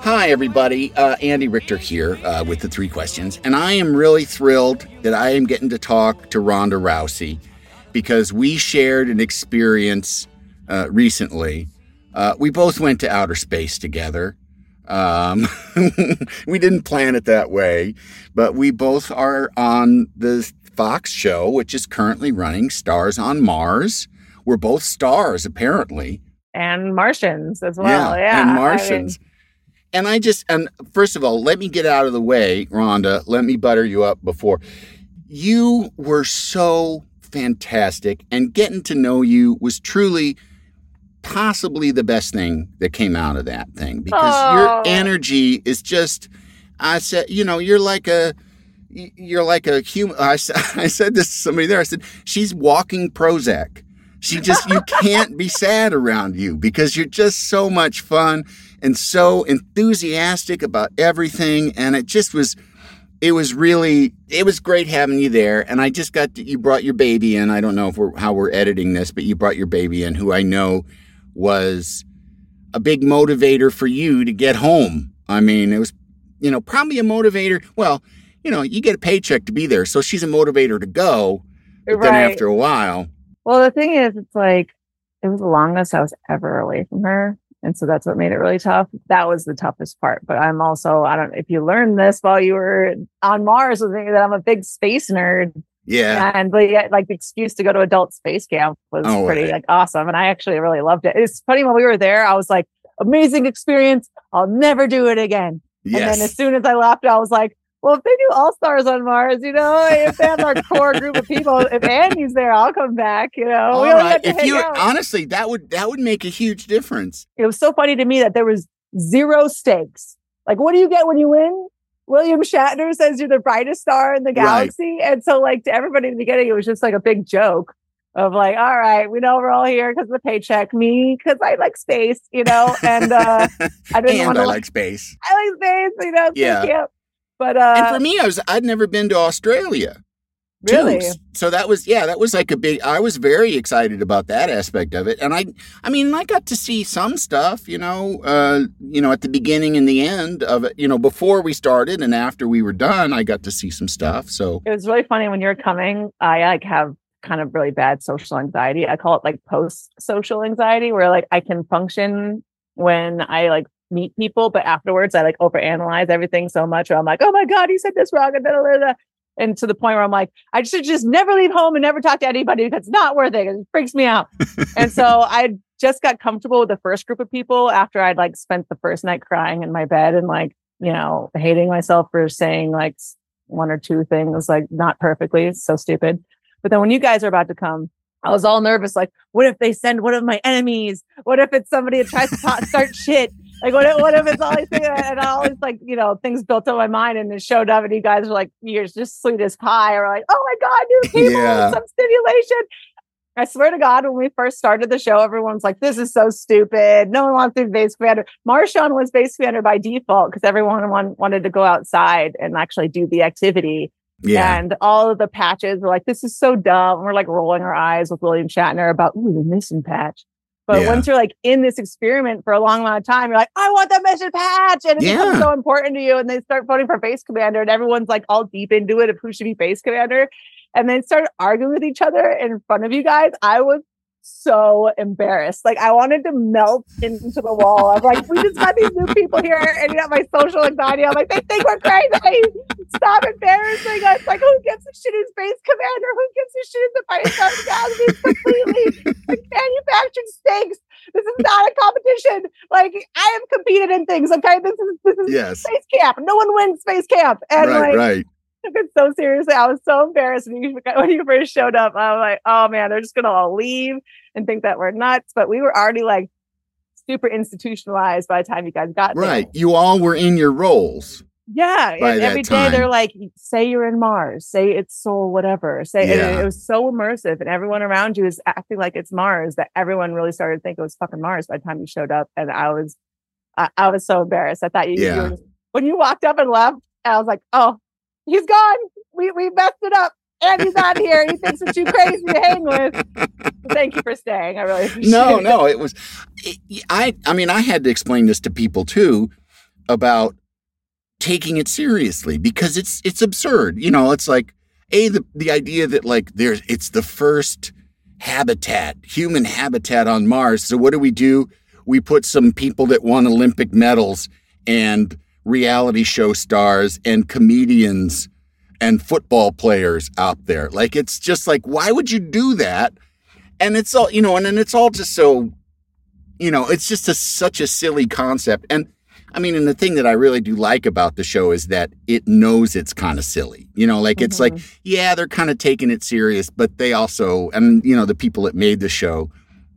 Hi, everybody. Uh, Andy Richter here uh, with the three questions. And I am really thrilled that I am getting to talk to Ronda Rousey because we shared an experience uh, recently. Uh, we both went to outer space together. Um, we didn't plan it that way, but we both are on the Fox show, which is currently running Stars on Mars. We're both stars, apparently. And Martians as well. Yeah. and I Martians. mean, and I just, and first of all, let me get out of the way, Ronda. Let me butter you up before. You were so fantastic, and getting to know you was truly possibly the best thing that came out of that thing because Oh. your energy is just, I said, you know, you're like a, you're like a human. I, I said this to somebody there. I said, she's walking Prozac. She just, you can't be sad around you because you're just so much fun and so enthusiastic about everything. And it just was, it was really, it was great having you there. And I just got, to, you brought your baby in. I don't know if we're, how we're editing this, but you brought your baby in, who I know was a big motivator for you to get home. I mean, it was, you know, probably a motivator. Well, you know, you get a paycheck to be there. So she's a motivator to go. But then after a while, Well, the thing is, it's like it was the longest I was ever away from her. And so that's what made it really tough. That was the toughest part. But I'm also, I don't if you learned this while you were on Mars, was that I'm a big space nerd. yeah. And but yet, like the excuse to go to adult space camp was Oh, pretty right. like awesome. And I actually really loved it. It's funny when we were there, I was like, amazing experience. I'll never do it again. And then as soon as I left, I was like, well, if they do All Stars on Mars, you know, if they have our core group of people, if Andy's there, I'll come back. You know, All right. If hang you out. honestly, that would that would make a huge difference. it was so funny to me that there was zero stakes. Like, what do you get when you win? William Shatner says you're the brightest star in the Right. galaxy. And so, like, to everybody in the beginning, it was just like a big joke of like, all right, we know we're all here because of the paycheck. Me, because I like space, you know, and uh, I didn't want I to like space. I like space, you know, Yeah. yeah. camp. But uh, and for me, I was I'd never been to Australia. too. really, So that was yeah, that was like a big. I was very excited about that aspect of it, and I I mean I got to see some stuff, you know, uh, you know, at the beginning and the end of it, you know, before we started and after we were done, I got to see some stuff. So it was really funny when you're coming. I like have kind of really bad social anxiety. I call it like post social anxiety, where like I can function when I like meet people, but afterwards I like overanalyze everything so much. Where I'm like, oh my god, he said this wrong, and and to the point where I'm like, I should just never leave home and never talk to anybody because it's not worth it. It freaks me out. and so I just got comfortable with the first group of people after I'd like spent the first night crying in my bed and like, you know, hating myself for saying like one or two things like not perfectly. It's so stupid. But then when you guys are about to come, I was all nervous. Like, what if they send one of my enemies? What if it's somebody that tries to start shit? Like, what if, what if it's always? And all these like, you know, things built up in my mind and it showed up and you guys were like, you're just sweet as pie or like, oh my God, new people, Yeah. some stimulation. I swear to God, when we first started the show, everyone's like, this is so stupid. No one wants to be base commander. Marshawn was base commander by default because everyone wan- wanted to go outside and actually do the activity. yeah, And all of the patches were like, this is so dumb. And We're like rolling our eyes with William Shatner about, ooh, the missing patch. But Yeah. once you're like in this experiment for a long amount of time, you're like, I want that mission patch. And it Yeah. becomes so important to you. And they start voting for base commander, and everyone's like all deep into it of who should be base commander. And then start arguing with each other in front of you guys. I was so embarrassed. Like I wanted to melt into the wall. I'm like, we just got these new people here, and you know my social anxiety. I'm like, they think we're crazy. Stop embarrassing us. Like, who gives a shit who's base commander? Who gives a shit who's the stars academy? It's completely like, manufactured stakes. This is not a competition. Like I have competed in things. Okay, this is this is Yes. space camp. No one wins space camp, and right, like right. Took it so seriously. I was so embarrassed when you when you first showed up. I was like, oh man, they're just gonna all leave and think that we're nuts. But we were already like super institutionalized by the time you guys got there. Right. You all were in your roles. Yeah. by And every day they're like, say you're in Mars, say it's Sol, whatever. Say and it- it, was so immersive, and everyone around you is acting like it's Mars that everyone really started to think it was fucking Mars by the time you showed up. And I was, I, I was so embarrassed. I thought you, you Yeah. were when you walked up and left, I was like, oh, he's gone. We we messed it up. And he's not here. He thinks we're too crazy to hang with. Thank you for staying. I really appreciate No, it. no, it was. It, I, I mean, I had to explain this to people too about taking it seriously because it's it's absurd. You know, it's like a the the idea that like there's it's the first habitat, human habitat on Mars. So what do we do? We put some people that won Olympic medals and reality show stars and comedians and football players out there. Like it's just like why would you do that? And it's all, you know, and then it's all just so you know, it's just a, such a silly concept. And I mean, and the thing that I really do like about the show is that it knows it's kind of silly. You know, like it's like, mm-hmm. yeah, they're kind of taking it serious, but they also, and you know, the people that made the show,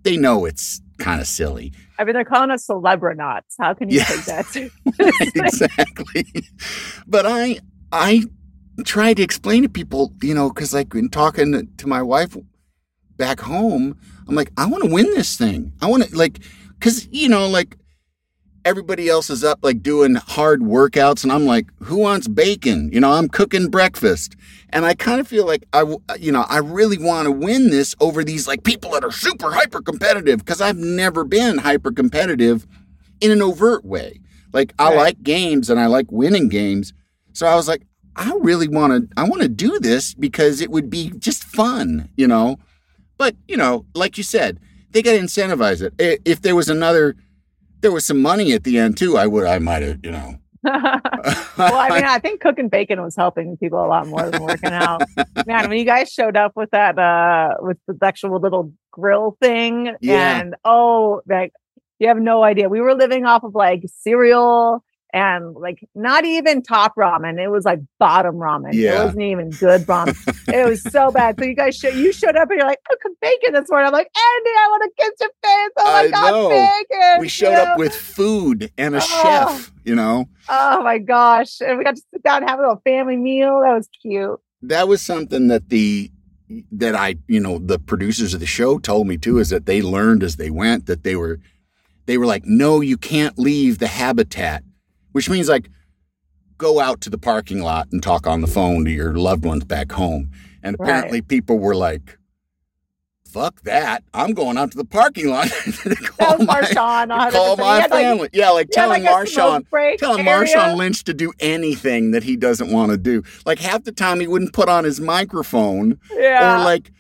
they know it's kind of silly. I mean, they're calling us celebronauts. How can you Yeah. take that? exactly. But I, I try to explain to people, you know, because like in talking to my wife back home, I'm like, I want to win this thing. I want to like, because you know, like everybody else is up like doing hard workouts, and I'm like, who wants bacon? You know, I'm cooking breakfast, and I kind of feel like I, uh, you know, I really want to win this over these like people that are super hyper competitive because I've never been hyper competitive in an overt way. Like I Right. like games and I like winning games. So I was like, I really want to I want to do this because it would be just fun, you know. But, you know, like you said, they got to incentivize it. If there was another there was some money at the end too, I would I might have, you know. well, I mean, I think cooking bacon was helping people a lot more than working out. Man, when you guys showed up with that, uh, with the actual little grill thing, Yeah. and oh, like you have no idea. We were living off of like cereal and like not even top ramen. It was like bottom ramen. Yeah. It wasn't even good ramen. it was so bad. So you guys, show, you showed up and you're like, I cook bacon this morning. I'm like, Andy, I want to kiss your face. Oh my I god, know. bacon. we showed you up know? with food and a Oh. chef, you know. Oh my gosh. And we got to sit down and have a little family meal. That was cute. that was something that the that I you know the producers of the show told me too is that they learned as they went that they were they were like no you can't leave the habitat which means like go out to the parking lot and talk on the phone to your loved ones back home and Right. apparently people were like fuck that i'm going out to the parking lot to call my, Marshawn. to call my had, like- family yeah like telling like, Marshawn telling area. Marshawn Lynch to do anything that he doesn't want to do. Like half the time he wouldn't put on his microphone Yeah. or like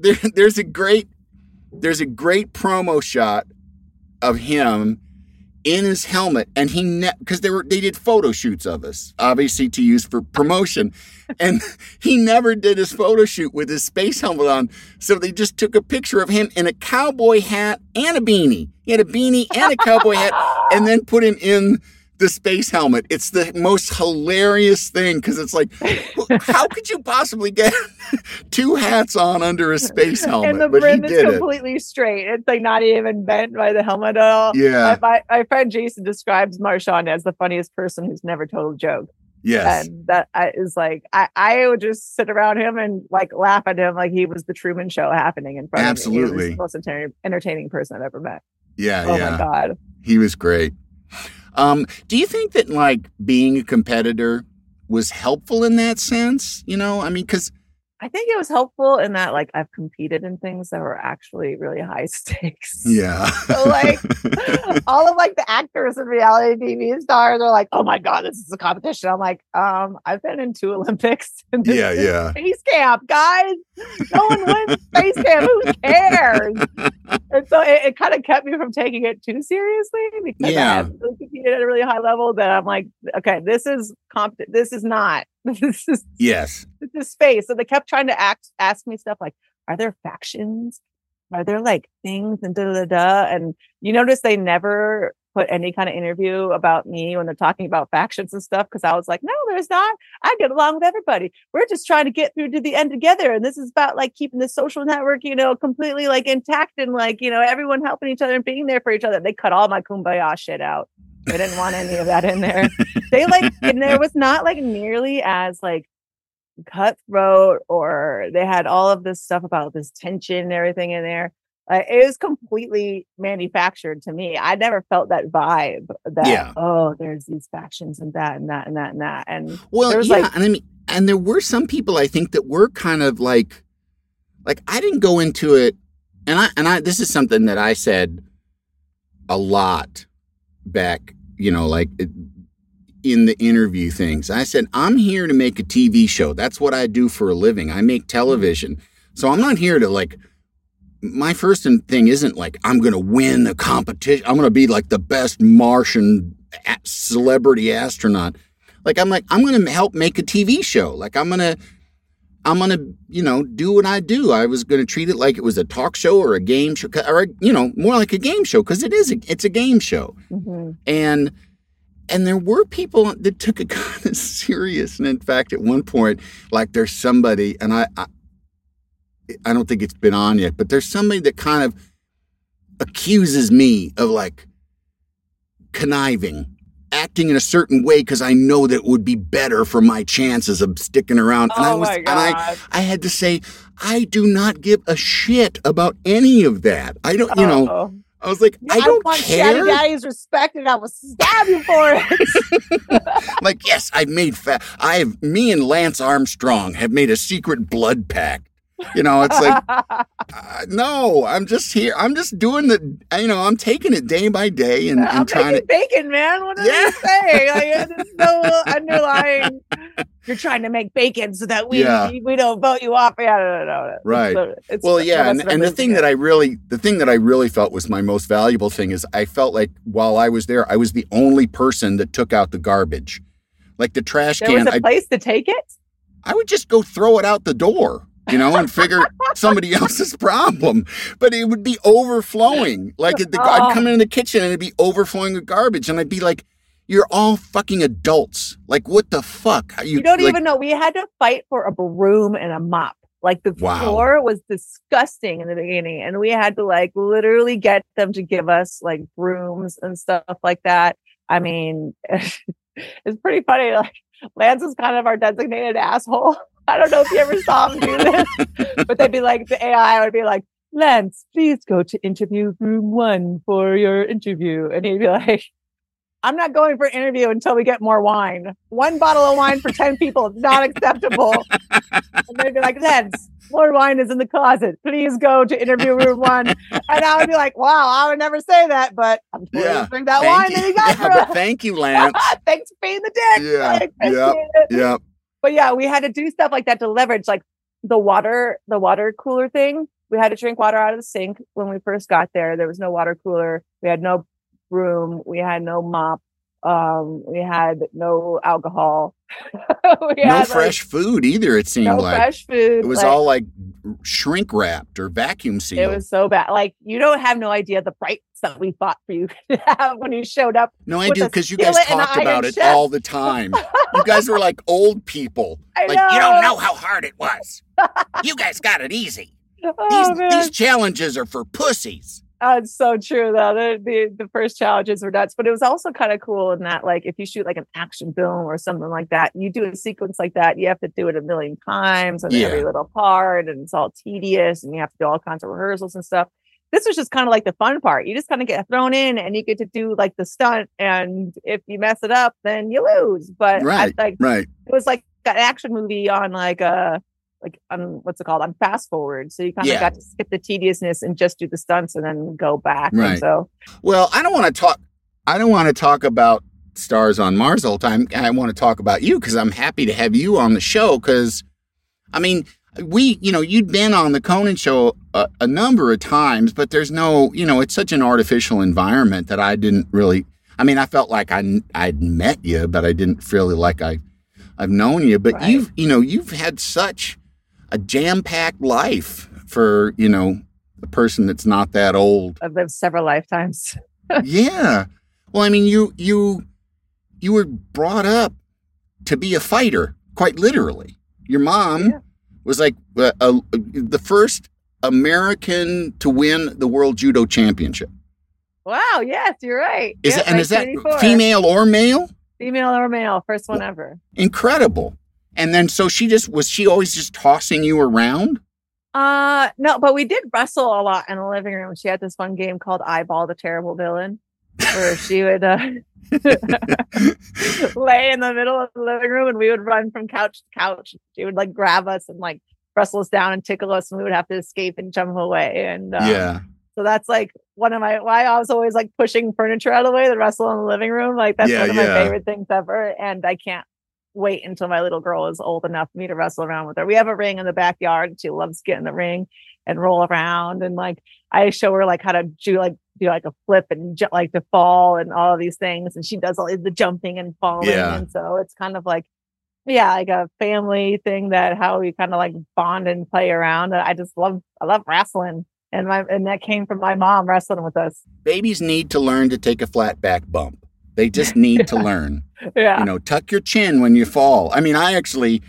there, there's a great there's a great promo shot of him in his helmet and he ne- because they were they did photo shoots of us obviously to use for promotion. And he never did his photo shoot with his space helmet on so they just took a picture of him in a cowboy hat and a beanie. He had a beanie and a cowboy hat and then put him in the space helmet. It's the most hilarious thing because it's like, how could you possibly get two hats on under a space helmet? and the but he brim is did it. completely straight. It's like not even bent by the helmet at all. Yeah. My, my, friend Jason describes Marshawn as the funniest person who's never told a joke. Yes. And that is like, I, I would just sit around him and like laugh at him like he was the Truman Show happening in front of me. Absolutely. the most enter- entertaining person I've ever met. yeah. Oh yeah. my God. He was great. Um, do you think that like being a competitor was helpful in that sense? You know, I mean, because I think it was helpful in that like I've competed in things that were actually really high stakes. Yeah. So like all of like the actors and reality TV stars are like, oh my God, this is a competition. I'm like, um, I've been in two Olympics. and this Yeah, yeah. Space camp, guys. No one wins space camp. Who cares? And so it, it kind of kept me from taking it too seriously because Yeah. I have really competed at a really high level that I'm like, okay, this is comp this is not this is yes. this is space. So they kept trying to act, ask me stuff like, are there factions? Are there like things and da da da? And you notice they never put any kind of interview about me when they're talking about factions and stuff. Cause I was like, no, there's not. I get along with everybody. We're just trying to get through to the end together. And this is about like keeping the social network, you know, completely like intact and like, you know, everyone helping each other and being there for each other. They cut all my kumbaya shit out. They didn't want any of that in there. They like, and there was not like nearly as like cutthroat or they had all of this stuff about this tension and everything in there. Uh, it was completely manufactured to me. I never felt that vibe that Yeah. oh, there's these factions and that and that and that and that. And Well, There was, yeah, like- and I mean, and there were some people I think that were kind of like, like I didn't go into it, and I and I this is something that I said a lot back, you know, like in the interview things. I said I'm here to make a TV show. That's what I do for a living. I make television, so I'm not here to like. My first thing isn't like I'm going to win the competition. I'm going to be like the best Martian celebrity astronaut like i'm like i'm gonna help make a tv show like i'm gonna i'm gonna you know do what i do. I was gonna treat it like it was a talk show or a game show or you know more like a game show because it is a, it's a game show. Mhm. and and there were people that took it kind of serious. And in fact at one point like there's somebody and i i, I don't think it's been on yet but there's somebody that kind of accuses me of like conniving acting in a certain way because i know that it would be better for my chances of sticking around. And i oh was my and i i had to say i do not give a shit about any of that. I don't you know i was like i don't want care? Daddy Daddy's respect and I will stab you for it. like yes i've made fa- i have me and lance armstrong have made a secret blood pact you know it's like uh, no i'm just here i'm just doing the you know i'm taking it day by day and, I'm and trying to bacon, man. What are Yeah. you saying? Like, there's no underlying. You're trying to make bacon so that we Yeah. we don't vote you off. Yeah, no, no, no. Right. So it's, well yeah and, and the thing that i really the thing that i really felt was my most valuable thing is i felt like while i was there i was the only person that took out the garbage like the trash there can was a I, place to take it. I would just go throw it out the door, you know, and figure somebody else's problem. But it would be overflowing. Like the, I'd oh. come into the kitchen and it'd be overflowing with garbage, and I'd be like, "You're all fucking adults. Like, what the fuck? Are You don't like, even know. We had to fight for a broom and a mop. Like the Wow. floor was disgusting in the beginning, and we had to like literally get them to give us like brooms and stuff like that. I mean, it's pretty funny. Like Lance is kind of our designated asshole. I don't know if you ever saw him do this, but they'd be like the AI would be like, Lance, please go to interview room one for your interview, and he'd be like. I'm not going for interview until we get more wine. One bottle of wine for 10 people is not acceptable. and they'd be like, Lance, more wine is in the closet. Please go to interview room one. And I would be like, wow, I would never say that, but I'm going Yeah. to drink that Thank wine you. that you got Yeah, for us. thank you, Lance. Thanks for being the dick. Yeah, it. yeah. But yeah, we had to do stuff like that to leverage like the water, the water cooler thing. We had to drink water out of the sink when we first got there. There was no water cooler. We had no broom. We had no mop. Um, we had no alcohol. No had, like, fresh food either. It seemed no like fresh food. it was like, all like shrink wrapped or vacuum sealed. it was so bad. Like you don't have no idea the price that we fought for you to have when you showed up. No, I do because you guys talked about it chef. all the time. you guys were like old people. I Like you don't know how hard it was. you guys got it easy. Oh, These these challenges are for pussies. It's so true though. The, the the first challenges were nuts, but it was also kind of cool in that like if you shoot like an action film or something like that, you do a sequence like that, you have to do it a million times and Yeah. every little part, and it's all tedious, and you have to do all kinds of rehearsals and stuff. This was just kind of like the fun part. You just kind of get thrown in and you get to do like the stunt, and if you mess it up, then you lose. But I, Right. like Right. it was like an action movie on like a like on what's it called on fast forward. So you kind of Yeah. got to skip the tediousness and just do the stunts and then go back. And Right. so Well, I don't want to talk. I don't want to talk about stars on Mars all the time. I want to talk about you because I'm happy to have you on the show. Because, I mean, we, you know, you'd been on the Conan show a, a number of times, but there's no, you know, it's such an artificial environment that I didn't really. I mean, I felt like I I'd met you, but I didn't feel like I I've known you. But Right. you've, you know, you've had such a jam packed life for you know a person that's not that old I've lived several lifetimes. yeah. Well, I mean, you you you were brought up to be a fighter, quite literally. Your mom Yeah. Was like uh, uh, the first American to win the World Judo Championship. Wow. Yes, you're right. Is Yep, it, and is that female or male? female or male? First one ever. Incredible. And then, so she just was she always just tossing you around? Uh no, but we did wrestle a lot in the living room. She had this fun game called Eyeball the Terrible Villain, where she would uh, lay in the middle of the living room and we would run from couch to couch. She would like grab us and like wrestle us down and tickle us, and we would have to escape and jump away. And uh, yeah. so that's like one of my why I was always like pushing furniture out of the way to wrestle in the living room. Like that's Yeah, one of my favorite things ever. And I can't wait until my little girl is old enough for me to wrestle around with her. We have a ring in the backyard. She loves getting the ring and roll around. And like I show her like how to do like do like a flip and like to fall and all of these things. And she does all the jumping and falling. Yeah. And so it's kind of like yeah, like a family thing that how we kind of like bond and play around. I just love I love wrestling. And my and that came from my mom wrestling with us. Babies need to learn to take a flat back bump. They just need to learn. Yeah. you know tuck your chin when you fall i mean i actually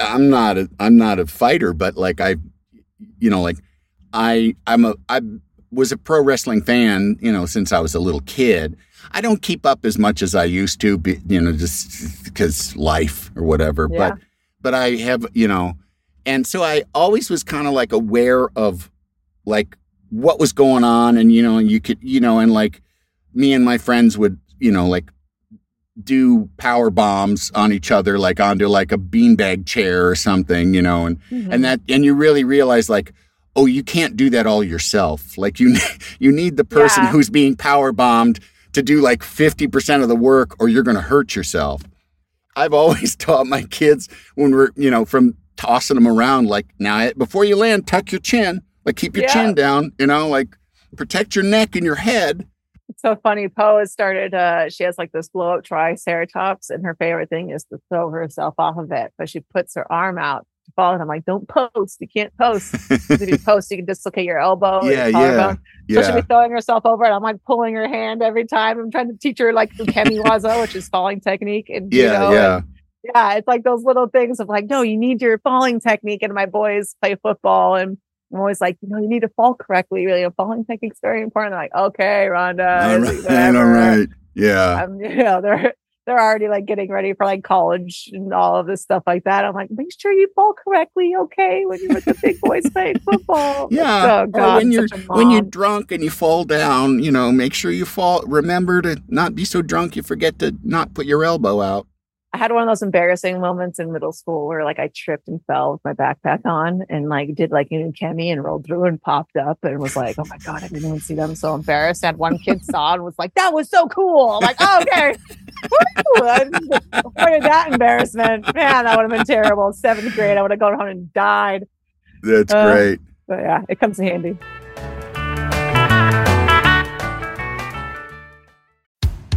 I'm not a i'm not a fighter but like i you know like i i'm a i was a pro wrestling fan you know since i was a little kid i don't keep up as much as i used to be, you know just because life or whatever Yeah. but but i have you know and so i always was kind of like aware of like what was going on and you know and you could you know and like me and my friends would you know like do power bombs on each other like onto like a beanbag chair or something you know and Mhm. and that and you really realize like oh you can't do that all yourself like you you need the person Yeah. who's being power bombed to do like 50% of the work or you're going to hurt yourself i've always taught my kids when we're you know from tossing them around like now before you land tuck your chin like keep your Yeah. chin down you know like protect your neck and your head It's so funny. Poe has started uh she has like this blow up triceratops and her favorite thing is to throw herself off of it. But she puts her arm out fall and I'm like, don't post. You can't post. if you post, you can dislocate your elbow. or your yeah yeah. So she'll be throwing herself over and I'm like pulling her hand every time. I'm trying to teach her like the kemi waza, which is falling technique. And yeah judo, yeah and yeah, it's like those little things of like, no, you need your falling technique. And my boys play football and I'm always like, you know, you need to fall correctly. Really, a falling technique's very important. They're like, okay, Ronda. all right all right yeah Um, you know, they're they're already like getting ready for like college and all of this stuff like that. I'm like, make sure you fall correctly, okay? When you're with the big boys playing football. Yeah. Oh Or God, when you're when you're drunk and you fall down, you know, make sure you fall. Remember to not be so drunk you forget to not put your elbow out. I had one of those embarrassing moments in middle school where like I tripped and fell with my backpack on and like did like you know Kemi and rolled through and popped up and was like, oh my god, I didn't even see them. So embarrassed. Had one kid saw and was like, that was so cool. I'm like, oh, okay. Woo! I just avoided that embarrassment. Man, that would have been terrible. Seventh grade, I would have gone home and died. That's Uh, great. But yeah, it comes in handy.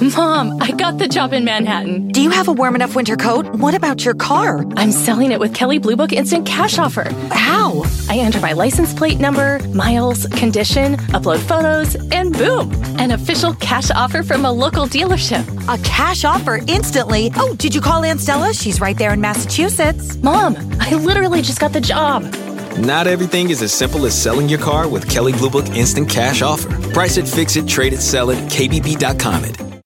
Mom, I got the job in Manhattan. Do you have a warm enough winter coat? What about your car? I'm selling it with Kelley Blue Book Instant Cash Offer. How? I enter my license plate number, miles, condition, upload photos, and boom, an official cash offer from a local dealership. A cash offer instantly? Oh, did you call Aunt Stella? She's right there in Massachusetts. Mom, I literally just got the job. Not everything is as simple as selling your car with Kelley Blue Book Instant Cash Offer. Price it, fix it, trade it, sell it, KBB.com it.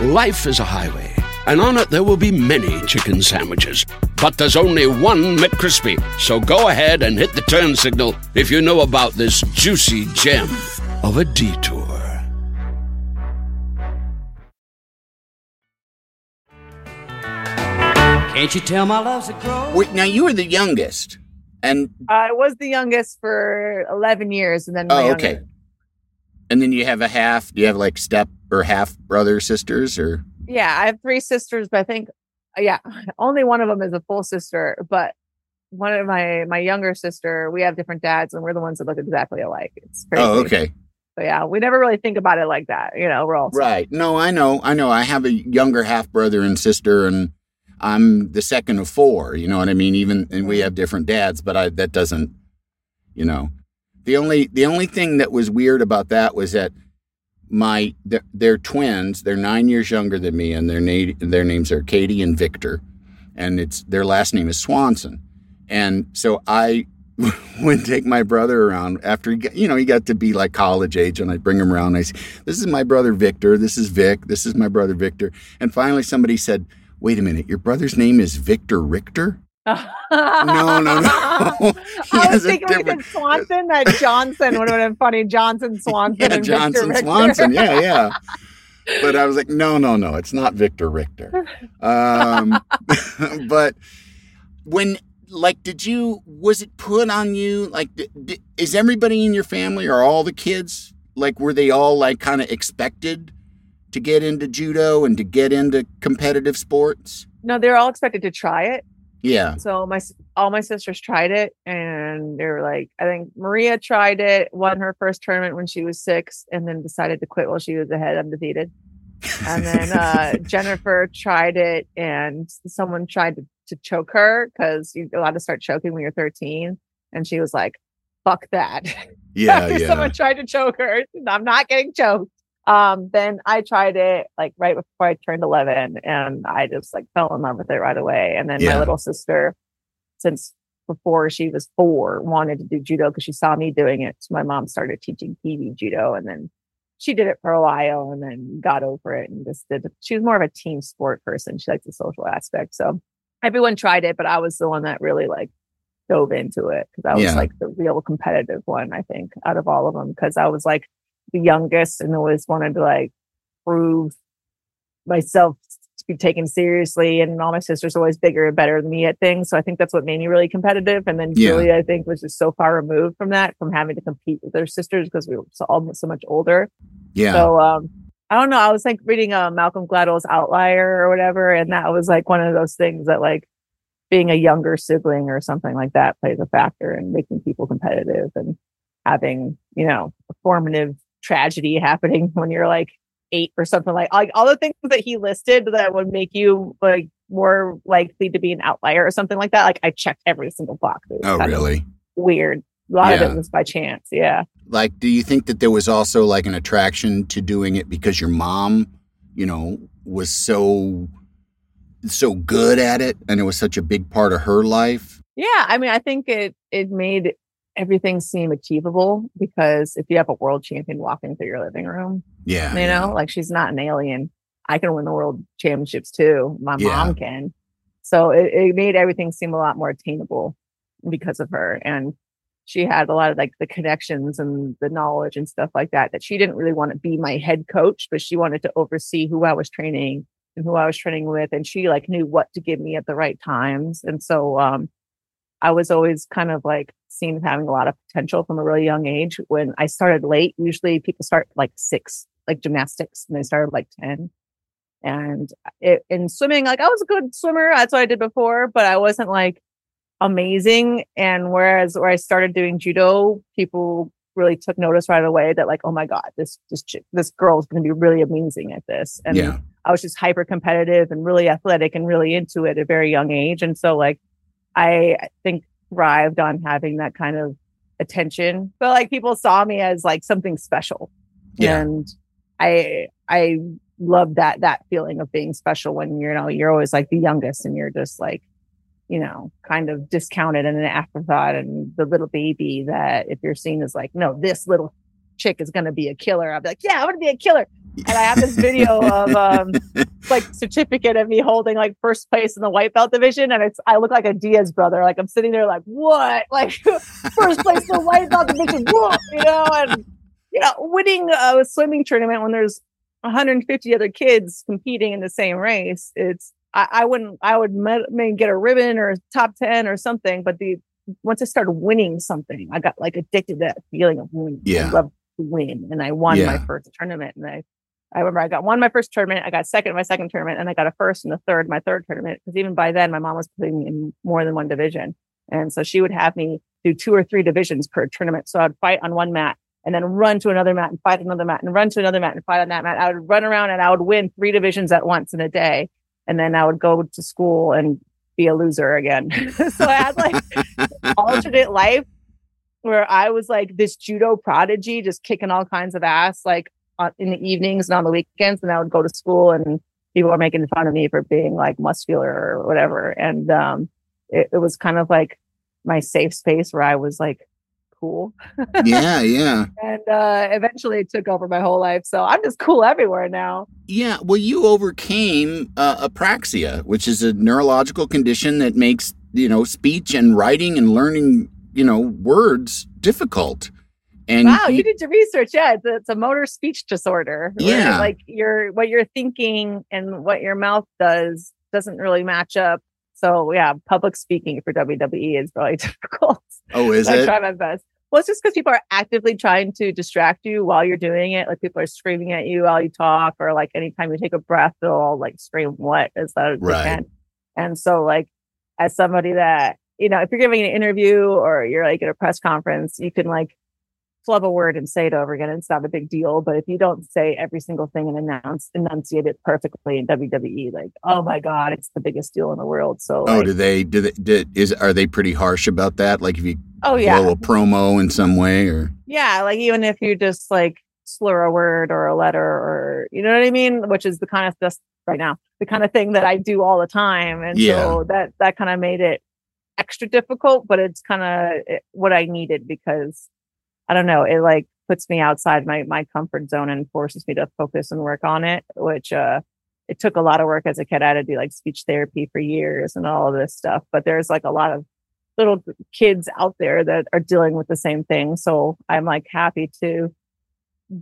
Life is a highway, and on it there will be many chicken sandwiches. But there's only one McCrispy. So go ahead and hit the turn signal if you know about this juicy gem of a detour. Can't you tell my love's a crow? Wait, now you were the youngest, and I was the youngest for 11 years, and then my oh, younger- okay. And then you have a half. Do you have like step or half brother sisters or? Yeah, I have three sisters, but I think, uh, yeah, only one of them is a full sister. But one of my my younger sister, we have different dads, and we're the ones that look exactly alike. It's oh, crazy. Oh, okay. So yeah, we never really think about it like that. You know, we're all Right. No, I know. I know. I have a younger half brother and sister, and I'm the second of four. You know what I mean? Even and we have mm-hmm. different dads, but I that doesn't. You know, the only the only thing that was weird about that was that my they're, they're twins. They're nine years younger than me, and their na- their names are Katie and Victor, and it's their last name is Swanson, and so I would take my brother around after he got, you know he got to be like college age and I'd bring him around. I say this is my brother Victor. This is Vic. This is my brother Victor. And finally somebody said wait a minute. Your brother's name is Victor Richter no no no. I was thinking we different- Swanson, that Johnson would have been funny. Johnson, Swanson, yeah and Victor Johnson Richter. Swanson. Yeah yeah. But I was like no no no. It's not Victor Richter. Um but when like did you was it put on you? Like d- d- is everybody in your family or all the kids like were they all like kind of expected to get into judo and to get into competitive sports? No, they're all expected to try it. Yeah So my all my sisters tried it, and they were like, I think Maria tried it, won her first tournament when she was six, and then decided to quit while she was ahead, undefeated. And then uh, Jennifer tried it, and someone tried to, to choke her because you're allowed to start choking when you're 13, and she was like, "Fuck that." yeah After yeah someone tried to choke her, I'm not getting choked. Um, then I tried it like right before I turned 11 and I just like fell in love with it right away. And then Yeah. my little sister, since before she was four, wanted to do judo because she saw me doing it. So my mom started teaching TV judo and then she did it for a while and then got over it and just did. She was more of a team sport person. She likes the social aspect. So everyone tried it, but I was the one that really like dove into it because I was Yeah. like the real competitive one, I think, out of all of them. Because I was like the youngest and always wanted to like prove myself to be taken seriously. And all my sisters always bigger and better than me at things. So I think that's what made me really competitive. And then Yeah. Julia, I think, was just so far removed from that, from having to compete with their sisters because we were so almost so much older. yeah So um I don't know. I was like reading uh, Malcolm Gladwell's Outlier or whatever, and that was like one of those things that like being a younger sibling or something like that plays a factor in making people competitive and having you know a formative tragedy happening when you're like eight or something like like all the things that he listed that would make you like more likely to be an outlier or something like that. Like I checked every single box. Oh really Weird. A lot of it was by chance. Yeah. like do you think that there was also like an attraction to doing it because your mom you know was so so good at it and it was such a big part of her life Yeah, I mean, I think it it made everything seem achievable because if you have a world champion walking through your living room, yeah you know, like she's not an alien. I can win the world championships too. My Yeah. mom can. So it, it made everything seem a lot more attainable because of her. And she had a lot of like the connections and the knowledge and stuff like that, that she didn't really want to be my head coach, but she wanted to oversee who I was training and who I was training with. And she like knew what to give me at the right times. And so, um, I was always kind of like seen as having a lot of potential from a really young age. When I started late, usually people start like six, like gymnastics, and they started like 10. And it, in swimming, like I was a good swimmer. That's what I did before, but I wasn't like amazing. And whereas where I started doing judo, people really took notice right away that like, oh my God, this this chick, this girl is going to be really amazing at this. And Yeah. I was just hyper competitive and really athletic and really into it at a very young age. And so like I think thrived on having that kind of attention. But like people saw me as like something special. Yeah. And I I love that that feeling of being special when you're you know you're always like the youngest and you're just like you know kind of discounted and an afterthought and the little baby that if you're seen as like no this little chick is going to be a killer i'll be like yeah i'm going to be a killer and i have this video of um like certificate of me holding like first place in the white belt division and it's i look like a diaz brother like i'm sitting there like what like first place in the white belt division what? you know and you know winning a swimming tournament when there's 150 other kids competing in the same race it's i, I wouldn't i would maybe get a ribbon or a top 10 or something but the once i started winning something i got like addicted to that feeling of winning Yeah. i love to win and i won my first tournament and i I remember I got one my first tournament, I got second in my second tournament, and I got a first in the third my third tournament. Because even by then, my mom was putting me in more than one division, and so she would have me do two or three divisions per tournament. So I'd fight on one mat, and then run to another mat and fight another mat, and run to another mat and fight on that mat. I would run around and I would win three divisions at once in a day, and then I would go to school and be a loser again. so I had like alternate life where I was like this judo prodigy, just kicking all kinds of ass, like in the evenings and on the weekends. And I would go to school and people were making fun of me for being like muscular or whatever. And um, it, it was kind of like my safe space where I was like cool. yeah, yeah. And uh, eventually it took over my whole life. So I'm just cool everywhere now. Yeah, well, you overcame uh, apraxia, which is a neurological condition that makes you know speech and writing and learning you know words difficult. And wow, you did your research. Yeah, it's a, it's a motor speech disorder. where, Yeah. like your what you're thinking and what your mouth does doesn't really match up. So yeah, public speaking for WWE is really difficult. oh, is I it? I try my best. Well, it's just because people are actively trying to distract you while you're doing it. Like people are screaming at you while you talk, or like anytime you take a breath, they'll all like scream what as loud as Right. they can. And so, like, as somebody that you know, if you're giving an interview or you're like at a press conference, you can like flub a word and say it over again. It's not a big deal. But if you don't say every single thing and announce enunciate it perfectly in WWE, like, oh my god, it's the biggest deal in the world. So, Oh, like, do they? Do they? Did, is are they pretty harsh about that? Like if you oh yeah, blow a promo in some way, or Yeah, like even if you just like slur a word or a letter or you know what I mean, which is the kind of stuff right now, the kind of thing that I do all the time. And Yeah. so that that kind of made it extra difficult, but it's kind of what I needed because I don't know, it like puts me outside my my comfort zone and forces me to focus and work on it, which uh it took a lot of work as a kid. I had to do like speech therapy for years and all of this stuff. But there's like a lot of little kids out there that are dealing with the same thing. So I'm like happy to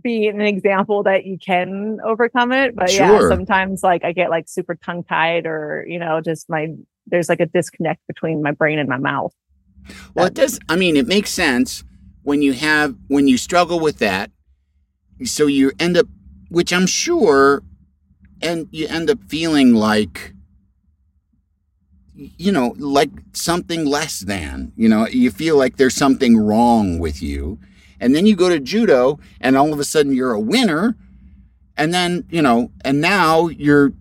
be an example that you can overcome it. But yeah, sometimes like I get like super tongue tied or, you know, just my, there's like a disconnect between my brain and my mouth. well, it does. I mean, it makes sense when you have when you struggle with that. So you end up, which I'm sure, and you end up feeling like you know, like something less than, you know, you feel like there's something wrong with you. And then you go to judo and all of a sudden you're a winner. And then, you know, and now you're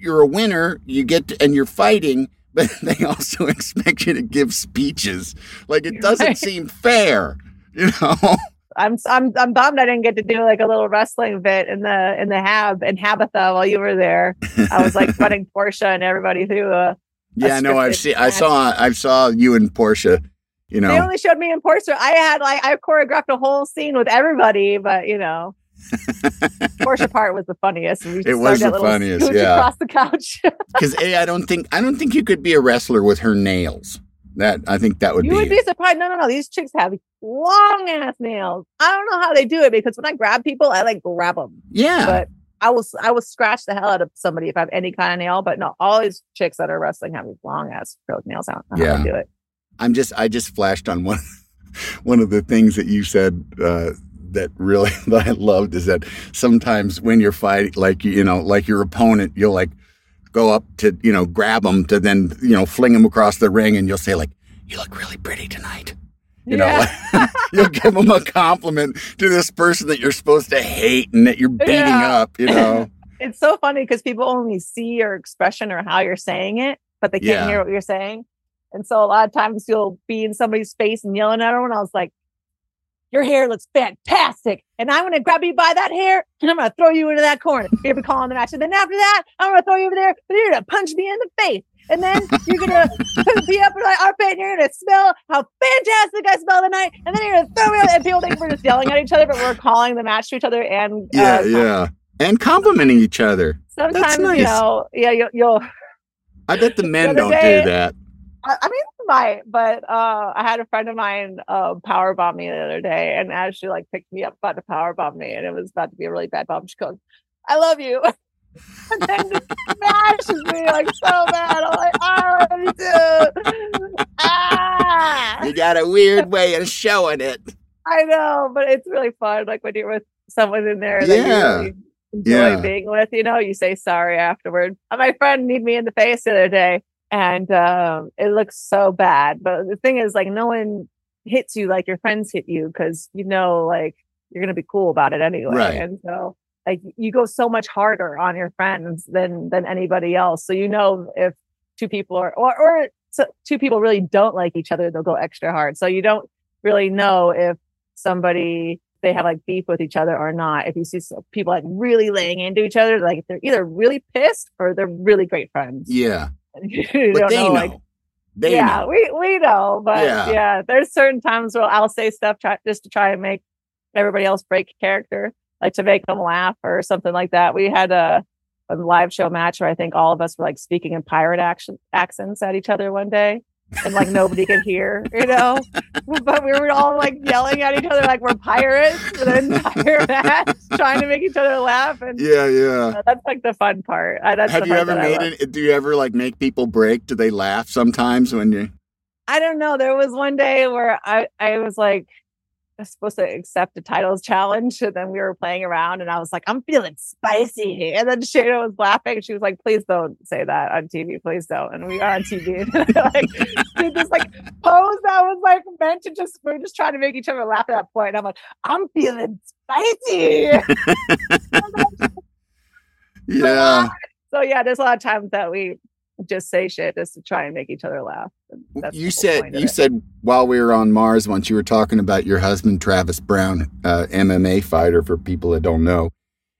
you're a winner, you get to, and you're fighting, but they also expect you to give speeches. Like it doesn't Right. seem fair, you know. I'm I'm I'm bummed I didn't get to do like a little wrestling bit in the in the hab in Habitha while you were there. I was like running Portia and everybody through a. Yeah, no, I've seen I saw I saw you and Portia, you know, They only showed me in Portia. I had like I choreographed a whole scene with everybody, but you know, Portia part was the funniest. We It was the funniest, yeah. across the couch. Because a, eh, I don't think I don't think you could be a wrestler with her nails. That I think that would you be. You would be surprised. No, no, no. These chicks have long ass nails. I don't know how they do it because when I grab people, I like grab them. yeah, But I will I will scratch the hell out of somebody if I have any kind of nail. But no, all these chicks that are wrestling have these long ass acrylic nails. I don't know how Yeah. they do it. I'm just I just flashed on one one of the things that you said uh, that really that I loved is that sometimes when you're fighting, like you know, like your opponent, you'll like go up to you know grab them to then you know fling them across the ring, and you'll say like, "You look really pretty tonight," You know, like, you'll give them a compliment to this person that you're supposed to hate and that you're beating Yeah. up. You know, it's so funny because people only see your expression or how you're saying it, but they can't Yeah. hear what you're saying. And so a lot of times you'll be in somebody's face and yelling at them. And I was like, your hair looks fantastic. And I'm going to grab you by that hair and I'm going to throw you into that corner. You'll be calling the match. And then after that, I'm going to throw you over there, but you're going to punch me in the face. And then you're going to be up in my armpit and you're going to smell how fantastic I smell tonight. And then you're going to throw me out. And people think we're just yelling at each other, but we're calling the match to each other. And yeah, uh, yeah, and complimenting each other. sometimes nice. you know yeah you'll, you'll I bet the men other don't day- do that. I, I mean might but uh i had a friend of mine uh power bomb me the other day and as she like picked me up about to power bomb me and it was about to be a really bad bomb she goes i love you and then just smashes me like so bad i'm like oh too ah You got a weird way of showing it. i know but it's really fun like when you're with someone in there that Yeah. you really enjoy Yeah. being with you know you say sorry afterward Uh, my friend kneed me in the face the other day and um, it looks so bad but the thing is like no one hits you like your friends hit you because you know like you're gonna be cool about it anyway Right. and so like you go so much harder on your friends than than anybody else so you know if two people are or or so two people really don't like each other they'll go extra hard so you don't really know if somebody they have like beef with each other or not if you see people like really laying into each other like they're either really pissed or they're really great friends Yeah, you but don't they know, know. like they yeah, know. we we know, but Yeah. yeah. there's certain times where I'll say stuff try, just to try and make everybody else break character, like to make them laugh or something like that. We had a, a live show match where I think all of us were like speaking in pirate action accents at each other one day. And like nobody could hear, you know, but we were all like yelling at each other like we're pirates for the entire match, trying to make each other laugh. And Yeah, yeah. uh, that's like the fun part. Uh, that's Have you ever made it? Do you ever like make people break? Do they laugh sometimes when you? I don't know. There was one day where I, I was like, was supposed to accept a titles challenge. And then we were playing around and I was like, I'm feeling spicy. And then Shayna was laughing. She was like, please don't say that on TV. Please don't. And we are on TV. And I like, did this like pose that was like meant to just, we are just trying to make each other laugh at that point. And I'm like, I'm feeling spicy. Yeah, so yeah, there's a lot of times that we just say shit just to try and make each other laugh. You said you said while we were on Mars once you were talking about your husband Travis Browne, uh, MMA fighter for people that don't know,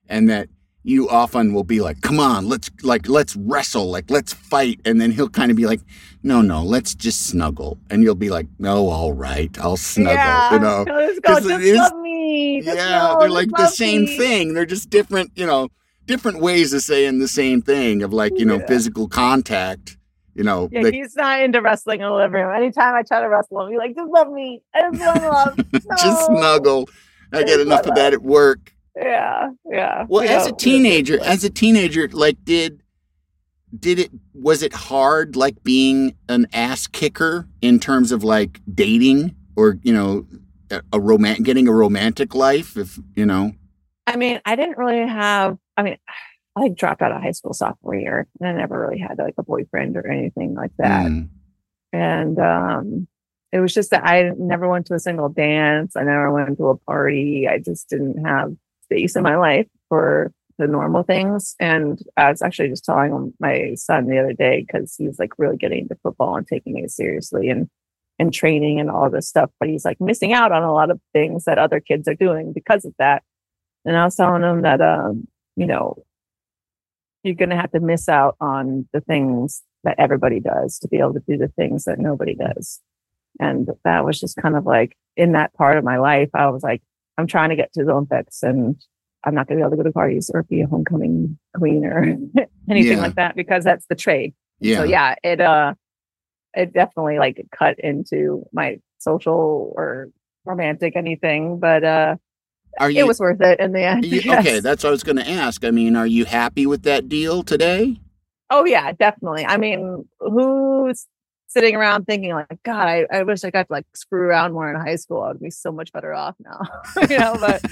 and that you often will be like, "Come on, let's like let's wrestle, like let's fight," and then he'll kind of be like, "No, no, let's just snuggle," and you'll be like, "No, all right, I'll snuggle," yeah, you know. Go, just love me. Just yeah, know, they're like the same me. thing. They're just different, you know, different ways of saying the same thing of like, you know, Yeah. physical contact. You know, Yeah, he's not into wrestling in the living room. Anytime I try to wrestle him, he's like, just love me. I just want love. just snuggle. I get enough of that at work. Yeah, yeah. Well, We as a don't- we don't teenager, as a teenager, like did did it was it hard like being an ass kicker in terms of like dating or you know a, a roman getting a romantic life if you know I mean, I didn't really have. I mean, I like dropped out of high school sophomore year, and I never really had like a boyfriend or anything like that. Mm. And um, it was just that I never went to a single dance. I never went to a party. I just didn't have space in my life for the normal things. And I was actually just telling my son the other day because he's like really getting into football and taking it seriously and and training and all this stuff. But he's like missing out on a lot of things that other kids are doing because of that. And I was telling him that um, you know, you're gonna have to miss out on the things that everybody does to be able to do the things that nobody does. And that was just kind of like in that part of my life, I was like, I'm trying to get to the Olympics and I'm not going to be able to go to parties or be a homecoming queen or anything Yeah. like that because that's the trade. yeah So yeah, it, uh, it definitely like cut into my social or romantic anything, but, uh, are you, it was worth it in the end. you- yes. okay that's what i was going to ask i mean are you happy with that deal today Oh yeah, definitely. I mean, who s- sitting around thinking like, God, I, I wish I got to like screw around more in high school. I'd be so much better off now, you know. But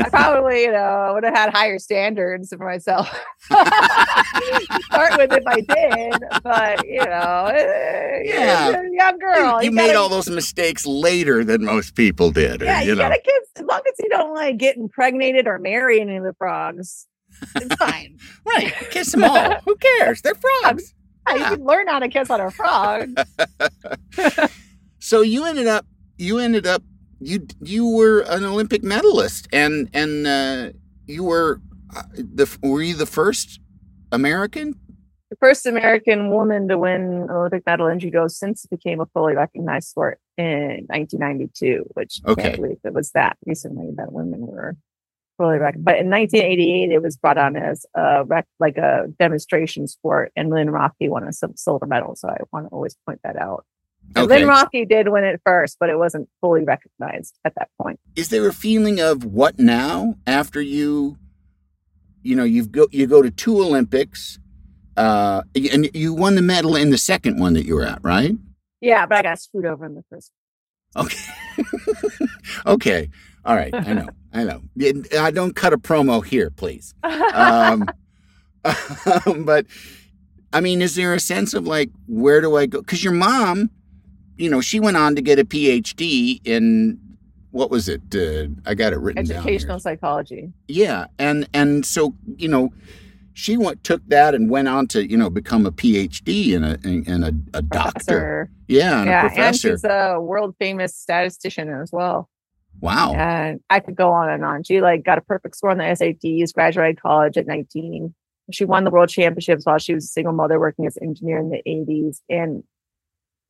I probably, you know, would have had higher standards for myself. Start with if I did, but you know, eh, Yeah. you're a young girl. you, made gotta- all those mistakes later than most people did. Yeah, you you, know. gotta as long as you don't like get impregnated or marry any of the frogs. It's fine. right. Kiss them all. Who cares? They're frogs. Yeah, You can learn how to kiss on a frog. So you ended up you ended up you you were an Olympic medalist and and uh, you were uh, the were you the first American? the first American woman to win an Olympic medal in judo since it became a fully recognized sport in 1992, which I Okay. can't believe it was that recently that women were fully recognized. But in 1988, it was brought on as a rec- like a demonstration sport, and Lynn Roethke won a silver medal. So I want to always point that out. And Okay. Lynn Roethke did win it first, but it wasn't fully recognized at that point. Is there a feeling of what now after you you know you've go you go to two Olympics uh, and you won the medal in the second one that you were at, right? Yeah, but I got screwed over in the first. one. Okay. okay. All right. I know. I know. I don't cut a promo here, please. Um, but I mean, is there a sense of like, where do I go? Because your mom, you know, she went on to get a PhD in what was it? Uh, I got it written down. Educational psychology. Yeah, and and so you know, she went took that and went on to you know become a PhD and a and, a, a doctor. Professor. Yeah, and yeah, a and she's a world famous statistician as well. Wow. And I could go on and on. She like got a perfect score on the SATs, graduated college at 19. She won the world championships while she was a single mother working as an engineer in the 80s and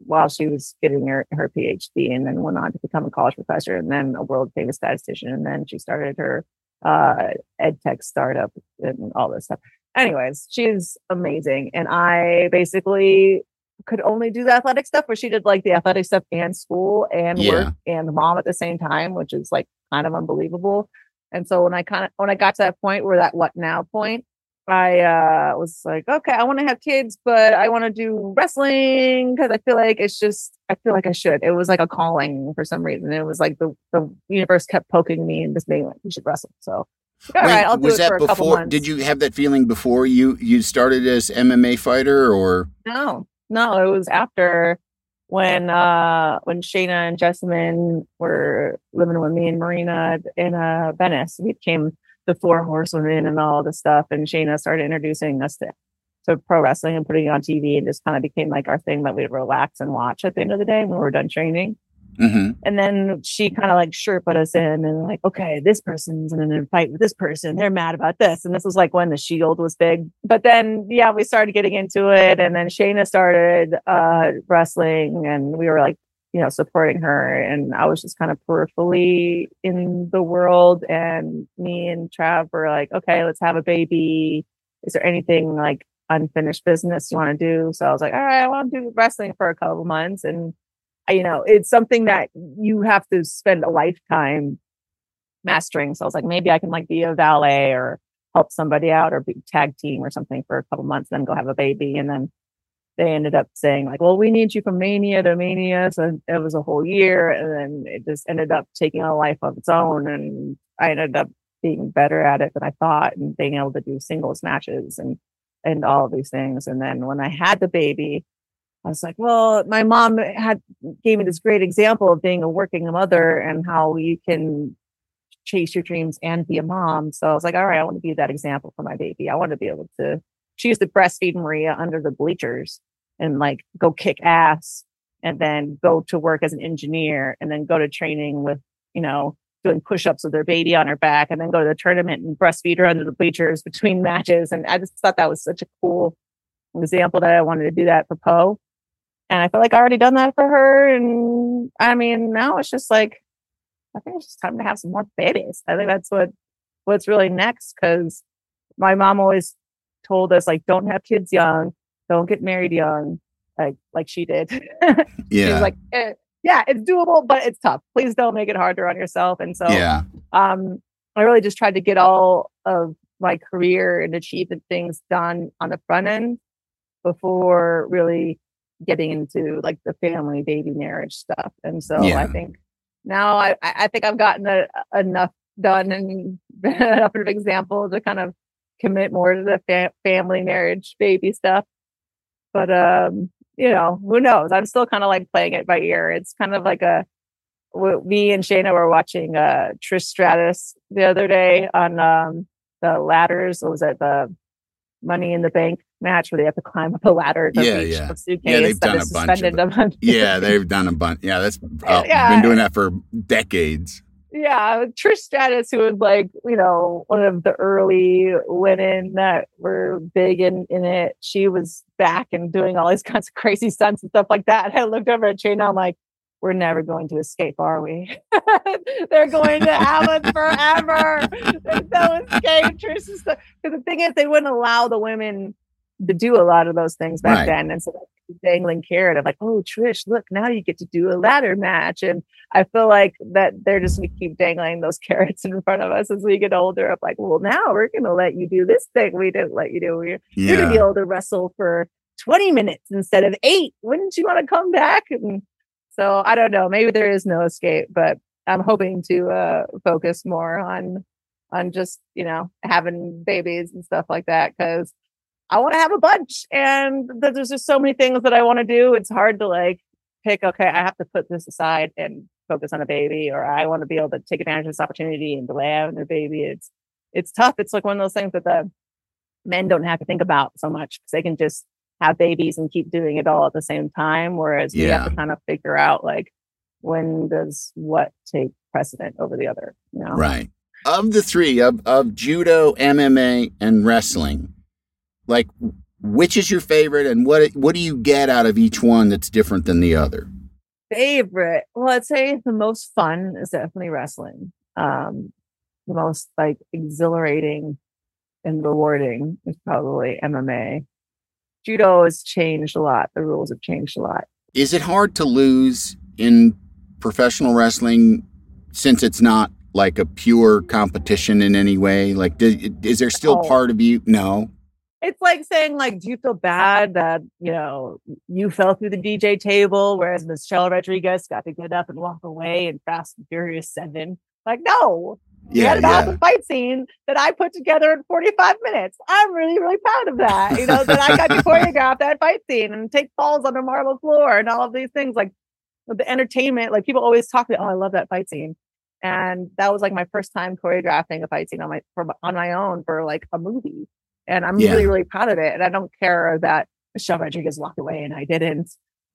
while she was getting her, her PhD and then went on to become a college professor and then a world famous statistician. And then she started her uh, ed tech startup and all this stuff. Anyways, she's amazing. And I basically could only do the athletic stuff where she did like the athletic stuff and school and Yeah. work and mom at the same time, which is like kind of unbelievable. And so when I kind of when I got to that point where that what now point, I uh was like, okay, I want to have kids, but I want to do wrestling because I feel like it's just I feel like I should. It was like a calling for some reason. It was like the the universe kept poking me and just being like, you should wrestle. So all Wait, right, I'll do was that before? Did you have that feeling before you you started as MMA fighter or? No, no, it was after when uh when Shayna and Jessamyn were living with me and Marina in uh Venice. We became the four horsewomen and all this stuff. And Shayna started introducing us to, to pro wrestling and putting it on TV and just kind of became like our thing that we'd relax and watch at the end of the day when we were done training. Mm-hmm. And then she kind of like sure put us in and like, okay, this person's in a fight with this person. They're mad about this. And this was like when the shield was big. But then, yeah, we started getting into it. And then Shayna started uh, wrestling and we were like, you know, supporting her. And I was just kind of peripherally in the world. And me and Trav were like, okay, let's have a baby. Is there anything like unfinished business you want to do? So I was like, all right, I want to do wrestling for a couple months. And you know, it's something that you have to spend a lifetime mastering. So I was like, maybe I can like be a valet or help somebody out or be tag team or something for a couple months, then go have a baby. And then they ended up saying like, well, we need you from mania to mania. So it was a whole year. And then it just ended up taking a life of its own. And I ended up being better at it than I thought and being able to do singles matches and, and all of these things. And then when I had the baby, I was like, well, my mom had gave me this great example of being a working mother and how you can chase your dreams and be a mom. So I was like, all right, I want to be that example for my baby. I want to be able to. She used to breastfeed Maria under the bleachers and like go kick ass and then go to work as an engineer and then go to training with, you know, doing push-ups with her baby on her back and then go to the tournament and breastfeed her under the bleachers between matches. And I just thought that was such a cool example that I wanted to do that for Poe. And I feel like I already done that for her. And I mean, now it's just like, I think it's just time to have some more babies. I think that's what what's really next. Cause my mom always told us like, don't have kids young, don't get married young, like like she did. She Yeah. was like, eh, yeah, it's doable, but it's tough. Please don't make it harder on yourself. And so Yeah. um, I really just tried to get all of my career and achievement things done on the front end before really getting into like the family baby marriage stuff. And so Yeah. I think now I, I think I've gotten a, enough done and enough of an example to kind of commit more to the fa- family marriage baby stuff. But um, you know, who knows? I'm still kind of like playing it by ear. It's kind of like a me and Shayna were watching uh Trish Stratus the other day on um the ladders. What was it the Money in the Bank they have to climb up a ladder to Yeah, reach yeah. a suitcase Yeah, they've that done is a bunch of suspended above- Yeah, they've done a bunch. Yeah, that's uh, Yeah. been doing that for decades. yeah, Trish Stratus, who was like, you know, one of the early women that were big in, in it. She was back and doing all these kinds of crazy stunts and stuff like that. I looked over at Shane. I'm like, we're never going to escape, are we? They're going to have us forever. There's no escape. Trish is the, the thing is, they wouldn't allow the women to do a lot of those things back Right. then. And so dangling carrot of like, oh, Trish, look, now you get to do a ladder match. And I feel like that they're just we keep dangling those carrots in front of us as we get older. Of like, well, now we're going to let you do this thing we didn't let you do. We're, you're going to be able to wrestle for 20 minutes instead of eight. Wouldn't you want to come back? And so I don't know. Maybe there is no escape, but I'm hoping to uh, focus more on on just you know having babies and stuff like that because I want to have a bunch, and there's just so many things that I want to do. It's hard to like pick. Okay, I have to put this aside and focus on a baby, or I want to be able to take advantage of this opportunity and delay having a baby. It's it's tough. It's like one of those things that the men don't have to think about so much because they can just have babies and keep doing it all at the same time. Whereas we have to kind of figure out like when does what take precedent over the other. You know? Right. Of the three, of, of judo, MMA, and wrestling, like which is your favorite and what what do you get out of each one that's different than the other? favorite well i'd say the most fun is definitely wrestling um the most like exhilarating and rewarding is probably mma judo has changed a lot the rules have changed a lot Is it hard to lose in professional wrestling since it's not like a pure competition in any way? Like, do, is there still No. part of you? No. It's like saying like do you feel bad that you know you fell through the dj table whereas michelle rodriguez got to get up and walk away in fast and furious 7 like no Yeah, had an yeah. awesome fight scene that I put together in 45 minutes. I'm really, really proud of that. You know, that I got to choreograph that fight scene and take falls on the marble floor and all of these things. Like the entertainment, like people always talk about, oh, I love that fight scene. And that was like my first time choreographing a fight scene on my for, on my own for like a movie. And I'm Yeah. really, really proud of it. And I don't care that Michelle Rodriguez walked away and I didn't.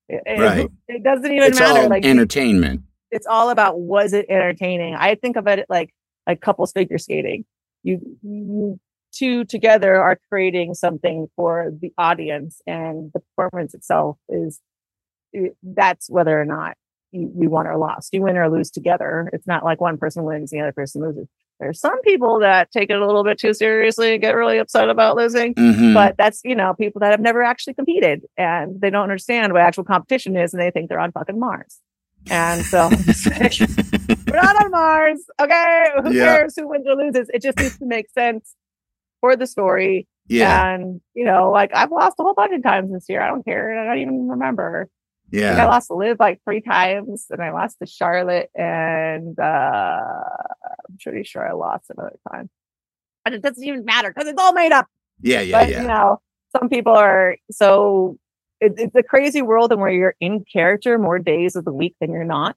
It, it- Right. it doesn't even It's matter. all Like entertainment. it's all about was it entertaining i think of it like like couples figure skating you, you two together are creating something for the audience and the performance itself is it- that's whether or not you, you won or lost you win or lose together it's not like one person wins the other person loses there's some people that take it a little bit too seriously and get really upset about losing Mhm. but that's you know people that have never actually competed and they don't understand what actual competition is and they think they're on fucking mars and so we're not on Mars. Okay. Who Yeah. cares who wins or loses? It just needs to make sense for the story. Yeah. And, you know, like I've lost a whole bunch of times this year. I don't care. I don't even remember. Like, I lost to Liv like three times and I lost to Charlotte and uh I'm pretty sure I lost another time. And it doesn't even matter because it's all made up. Yeah. Yeah. but Yeah. you know, some people are so it, it's a crazy world and where you're in character more days of the week than you're not.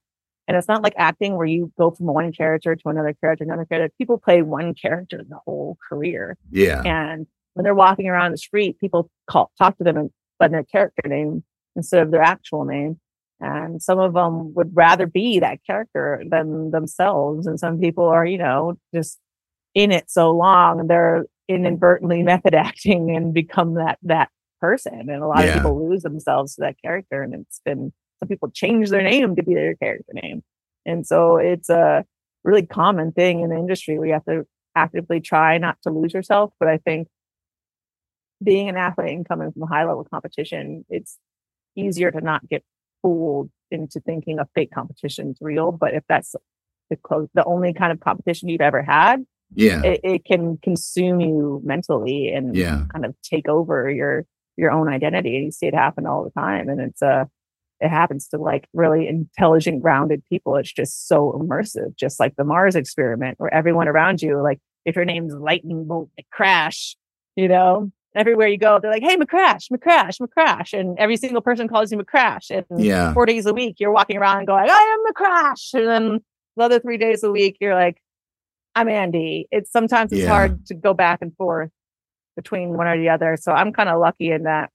And it's not like acting where you go from one character to another character, another character. People play one character the whole career. Yeah. And when they're walking around the street, people call talk to them in, by their character name instead of their actual name. And some of them would rather be that character than themselves. And some people are, you know, just in it so long, and they're inadvertently method acting and become that that person. And a lot Yeah. of people lose themselves to that character. And it's been some people change their name to be their character name. And so it's a really common thing in the industry where you have to actively try not to lose yourself. But I think being an athlete and coming from a high level competition, it's easier to not get fooled into thinking a fake competition is real. But if that's the close, the only kind of competition you've ever had, Yeah. it, it can consume you mentally and Yeah. kind of take over your your own identity. And you see it happen all the time. And it's uh it happens to like really intelligent, grounded people. It's just so immersive, just like the Mars experiment, where everyone around you, like if your name's Lightning Bolt Crash, you know, everywhere you go, they're like, "Hey, McCrash, McCrash, McCrash," and every single person calls you McCrash. And Yeah. four days a week, you're walking around and going, "I am McCrash," and then the other three days a week, you're like, "I'm Andy." It's sometimes it's Yeah. hard to go back and forth between one or the other. So I'm kind of lucky in that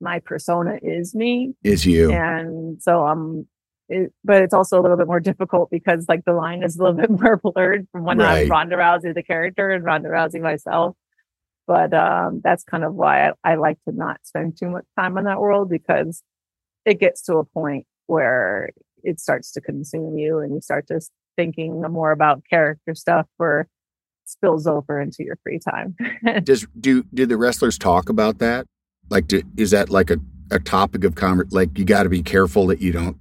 my persona is me, Is you. and so um. It, but it's also a little bit more difficult because like the line is a little bit more blurred from when Right. I'm Ronda Rousey the character and Ronda Rousey myself but um, that's kind of why I, I like to not spend too much time in that world because it gets to a point where it starts to consume you and you start just thinking more about character stuff where it spills over into your free time. Does do did the wrestlers talk about that? Like, do, is that like a, a topic of conversation? Like, you got to be careful that you don't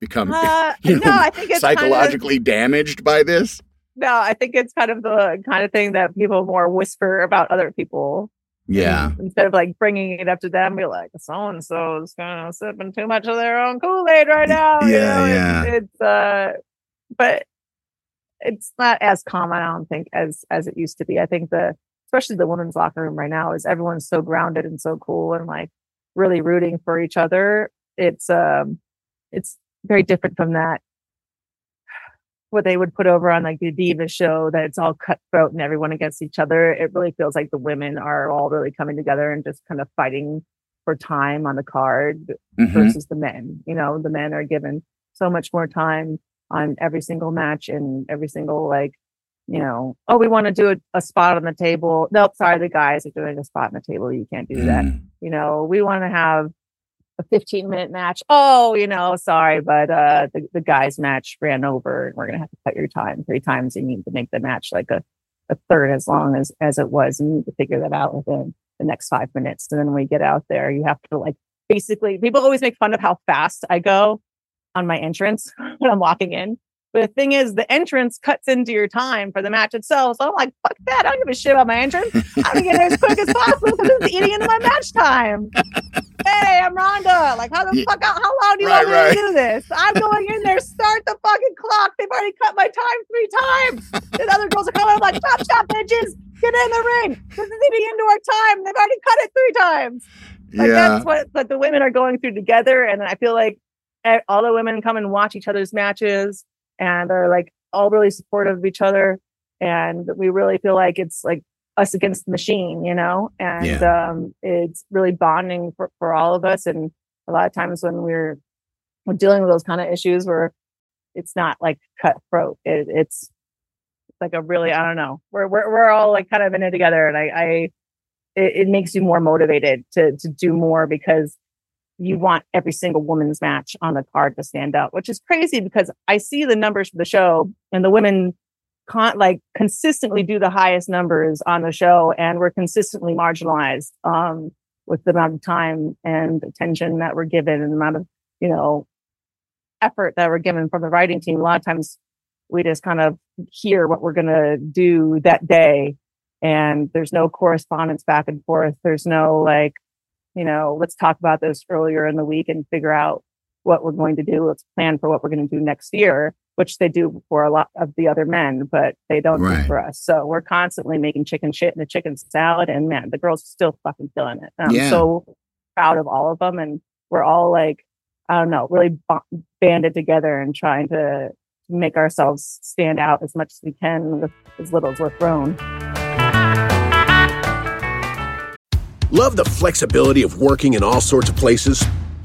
become Uh, you no, I think it's kind of- psychologically damaged by this. No, I think it's kind of the kind of thing that people more whisper about other people. Yeah. Instead of like bringing it up to them, be like, so and so is kind of sipping too much of their own Kool Aid right now. you Yeah, know? yeah. It's, it's uh, but it's not as common, I don't think, as as it used to be. I think the especially the women's locker room right now is everyone's so grounded and so cool and like really rooting for each other. It's um, it's very different from that what they would put over on like the diva show that it's all cutthroat and everyone against each other it really feels like the women are all really coming together and just kind of fighting for time on the card Mhm. versus the men you know the men are given so much more time on every single match and every single like you know oh we want to do a, a spot on the table nope sorry the guys are doing a spot on the table you can't do that Mm. you know we want to have a 15 minute match. Oh, you know, sorry, but uh the, the guys match ran over and we're gonna have to cut your time three times. You need to make the match like a, a third as long as as it was. You need to figure that out within the next five minutes. And then when we get out there, you have to like basically people always make fun of how fast I go on my entrance when I'm walking in. But the thing is, the entrance cuts into your time for the match itself. So I'm like, fuck that. I don't give a shit about my entrance. I'm gonna get there as quick as possible because it's eating into my match time. Hey, I'm Ronda. Like, how the Yeah. fuck, how, how long do you Right, want me right. to do this? I'm going in there, start the fucking clock. They've already cut my time three times. The other girls are coming. I'm like, stop, stop, bitches. Get in the ring. This is eating into our time. They've already cut it three times. Like yeah. that's what that the women are going through together, and I feel like all the women come and watch each other's matches, and are like all really supportive of each other, and we really feel like it's like us against the machine, you know, and um, it's really bonding for for all of us. And a lot of times when we're we're dealing with those kind of issues, where it's not like cutthroat, it, it's it's like a really I don't know, we're we're we're all like kind of in it together, and I I it, it makes you more motivated to to do more because you want every single woman's match on the card to stand out, which is crazy because I see the numbers for the show and the women con- like consistently do the highest numbers on the show and we're consistently marginalized um, with the amount of time and attention that we're given and the amount of, you know, effort that we're given from the writing team. A lot of times we just kind of hear what we're going to do that day and there's no correspondence back and forth. There's no like, you know, let's talk about this earlier in the week and figure out what we're going to do. Let's plan for what we're going to do next year, which they do for a lot of the other men, but they don't do for us. So we're constantly making chicken shit and a chicken salad, and man, the girls are still fucking killing it. And I'm Yeah. so proud of all of them, and we're all like, I don't know, really bo- banded together and trying to make ourselves stand out as much as we can with as little as we're thrown. Love the flexibility of working in all sorts of places?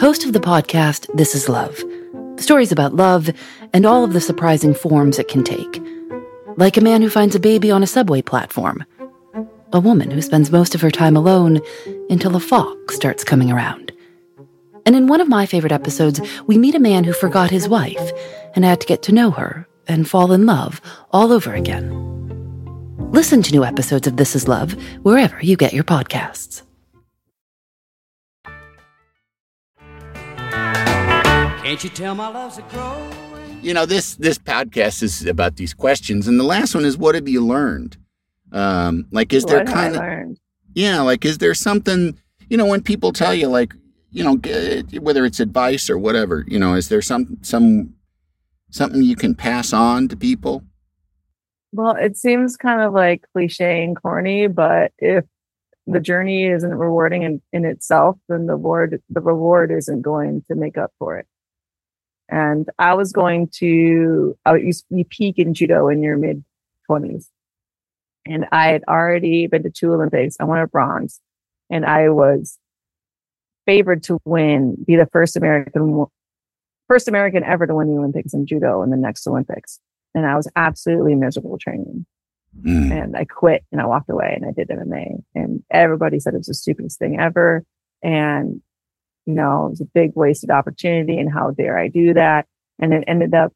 host of the podcast This Is Love. Stories about love and all of the surprising forms it can take. Like a man who finds a baby on a subway platform. a woman who spends most of her time alone until a fox starts coming around. And in one of my favorite episodes, we meet a man who forgot his wife and had to get to know her and fall in love all over again. Listen to new episodes of This Is Love wherever you get your podcasts. Can't you tell my love's a growing? You know, this this podcast is about these questions, and the last one is, "What have you learned?" Um, like, is there What have I kind of yeah, like, is there something you know when people tell you like, you know, g- whether it's advice or whatever, you know, is there some some something you can pass on to people? Well, it seems kind of like cliche and corny, but if the journey isn't rewarding in, in itself, then the reward the reward isn't going to make up for it. And I was going to I, you, you peak in judo in your mid twenties, and I had already been to two Olympics. I won a bronze, and I was favored to win, be the first American first American ever to win the Olympics in judo in the next Olympics. And I was absolutely miserable training. Mm. And I quit and I walked away and I did MMA. And everybody said it was the stupidest thing ever. And, you know, it was a big wasted opportunity. And how dare I do that? And it ended up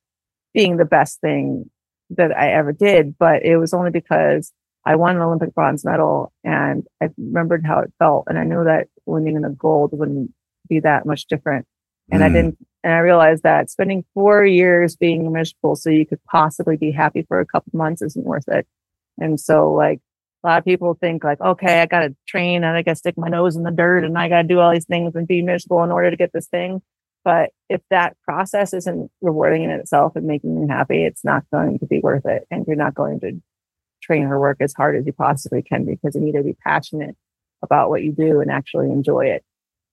being the best thing that I ever did. But it was only because I won an Olympic bronze medal and I remembered how it felt. And I knew that winning the gold wouldn't be that much different. And I Mm. didn't, and I realized that spending four years being miserable so you could possibly be happy for a couple months isn't worth it. And so like a lot of people think like, okay, I got to train and I got to stick my nose in the dirt and I got to do all these things and be miserable in order to get this thing. But if that process isn't rewarding in itself and making you happy, it's not going to be worth it. And you're not going to train or work as hard as you possibly can because you need to be passionate about what you do and actually enjoy it.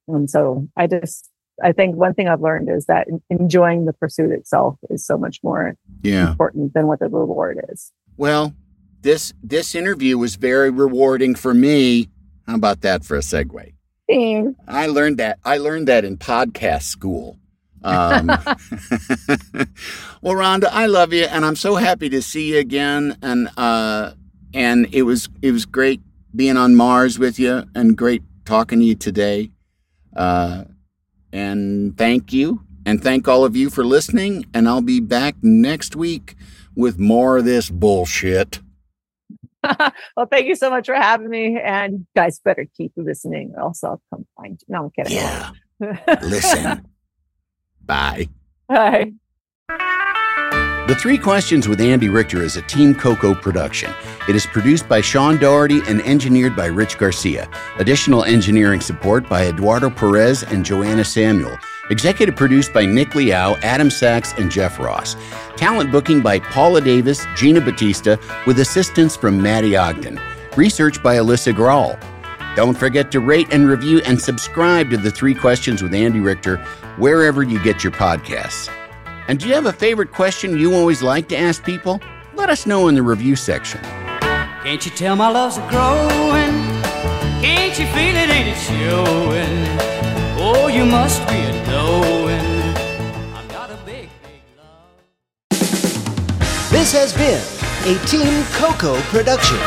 And so I just, I think one thing I've learned is that enjoying the pursuit itself is so much more Yeah. important than what the reward is. Well, this this interview was very rewarding for me. How about that for a segue? I learned that. I learned that in podcast school. Um, well, Ronda, I love you, and I'm so happy to see you again. And uh, and it was it was great being on Mars with you, and great talking to you today. Uh, and thank you, and thank all of you for listening. And I'll be back next week with more of this bullshit. well, thank you so much for having me. And you guys better keep listening, or else I'll come find you. No, I'm kidding. Yeah. Listen. Bye. Bye. The Three Questions with Andy Richter is a Team Coco production. It is produced by Sean Doherty and engineered by Rich Garcia. Additional engineering support by Eduardo Perez and Joanna Samuel. Executive produced by Nick Liao, Adam Sachs, and Jeff Ross. Talent booking by Paula Davis, Gina Batista, with assistance from Maddie Ogden. Research by Alyssa Grawl. Don't forget to rate and review and subscribe to The Three Questions with Andy Richter wherever you get your podcasts. And do you have a favorite question you always like to ask people? Let us know in the review section. Can't you tell my love's a growing? Can't you feel it? Ain't it showing? Oh, you must be a knowing. I've got a big, big love. This has been a Team Coco production.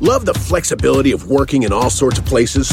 Love the flexibility of working in all sorts of places?